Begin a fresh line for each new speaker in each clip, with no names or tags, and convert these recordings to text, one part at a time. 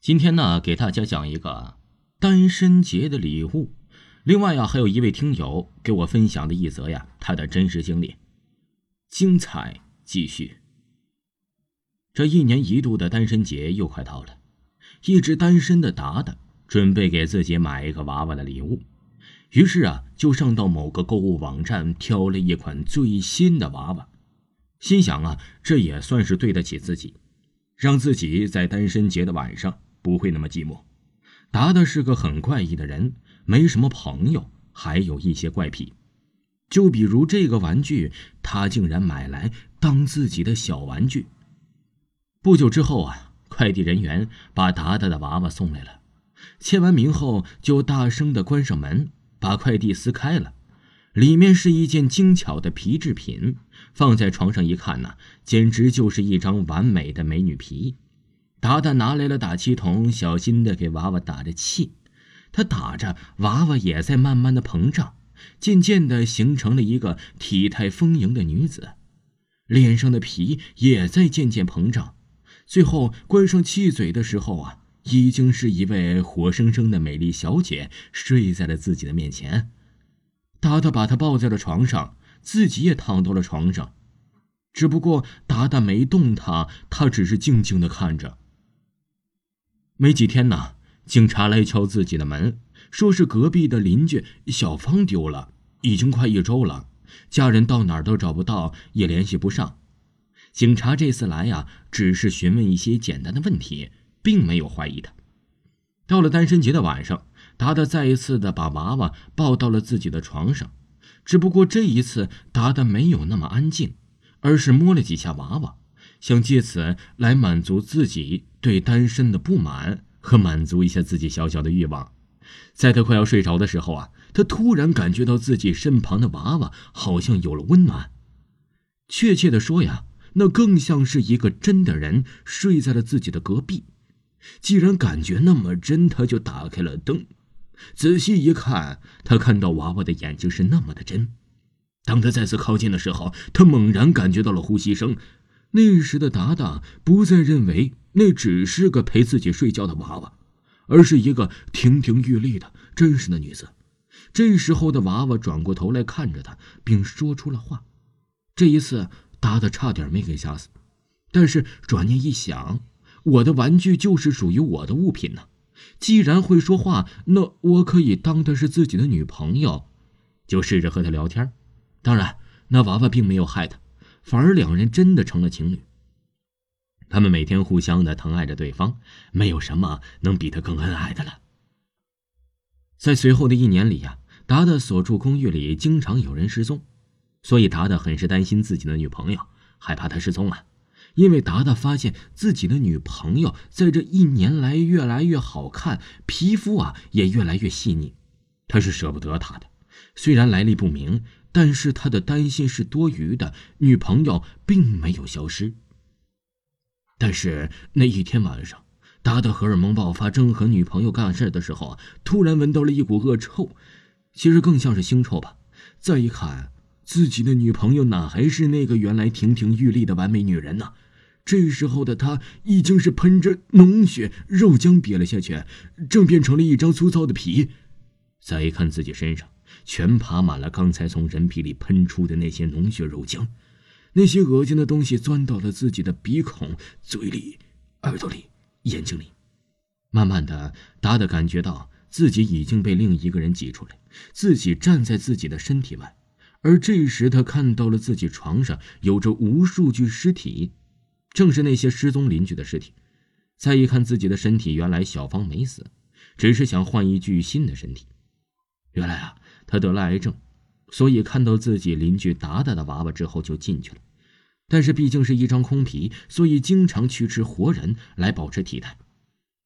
今天呢，给大家讲一个单身节的礼物。另外呀，还有一位听友给我分享的一则呀，他的真实经历，精彩继续。这一年一度的单身节又快到了，一直单身的达达准备给自己买一个娃娃的礼物，于是啊，就上到某个购物网站挑了一款最新的娃娃，心想啊，这也算是对得起自己，让自己在单身节的晚上。不会那么寂寞。达达是个很怪异的人，没什么朋友，还有一些怪癖。就比如这个玩具，他竟然买来当自己的小玩具。不久之后啊，快递人员把达达的娃娃送来了。签完名后，就大声的关上门，把快递撕开了。里面是一件精巧的皮制品，放在床上一看呢，简直就是一张完美的美女皮。达达拿来了打气筒，小心的给娃娃打着气。他打着，娃娃也在慢慢的膨胀，渐渐的形成了一个体态丰盈的女子，脸上的皮也在渐渐膨胀。最后关上气嘴的时候啊，已经是一位活生生的美丽小姐睡在了自己的面前。达达把她抱在了床上，自己也躺到了床上，只不过达达没动她，她只是静静的看着。没几天呢，警察来敲自己的门，说是隔壁的邻居小芳丢了，已经快一周了，家人到哪儿都找不到，也联系不上。警察这次来呀，只是询问一些简单的问题，并没有怀疑他。到了单身节的晚上，达达再一次的把娃娃抱到了自己的床上，只不过这一次达达没有那么安静，而是摸了几下娃娃。想借此来满足自己对单身的不满和满足一下自己小小的欲望，在他快要睡着的时候啊，他突然感觉到自己身旁的娃娃好像有了温暖。确切的说呀，那更像是一个真的人睡在了自己的隔壁。既然感觉那么真，他就打开了灯，仔细一看，他看到娃娃的眼睛是那么的真。当他再次靠近的时候，他猛然感觉到了呼吸声。那时的达达不再认为那只是个陪自己睡觉的娃娃，而是一个亭亭玉立的真实的女子。这时候的娃娃转过头来看着他，并说出了话。这一次，达达差点没给吓死。但是转念一想，我的玩具就是属于我的物品呢。既然会说话，那我可以当她是自己的女朋友，就试着和她聊天。当然，那娃娃并没有害他。反而两人真的成了情侣。他们每天互相的疼爱着对方，没有什么能比他更恩爱的了。在随后的一年里呀，达达所住公寓里经常有人失踪，所以达达很是担心自己的女朋友，害怕她失踪啊。因为达达发现自己的女朋友在这一年来越来越好看，皮肤啊也越来越细腻，他是舍不得她的。虽然来历不明。但是他的担心是多余的，女朋友并没有消失。但是那一天晚上，达达荷尔蒙爆发，正和女朋友干事的时候，突然闻到了一股恶臭，其实更像是腥臭吧。再一看，自己的女朋友哪还是那个原来亭亭玉立的完美女人呢？这时候的她已经是喷着脓血，肉浆瘪了下去，正变成了一张粗糙的皮。再一看自己身上。全爬满了刚才从人皮里喷出的那些脓血肉浆，那些恶心的东西钻到了自己的鼻孔、嘴里、耳朵里、眼睛里。慢慢的，达达感觉到自己已经被另一个人挤出来，自己站在自己的身体外。而这时，他看到了自己床上有着无数具尸体，正是那些失踪邻居的尸体。再一看自己的身体，原来小芳没死，只是想换一具新的身体。原来啊。他得了癌症，所以看到自己邻居达达的娃娃之后就进去了。但是毕竟是一张空皮，所以经常去吃活人来保持体态。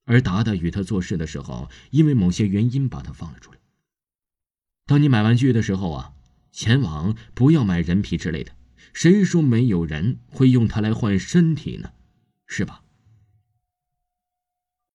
而达达与他做事的时候，因为某些原因把他放了出来。当你买玩具的时候啊，前往不要买人皮之类的。谁说没有人会用它来换身体呢？是吧？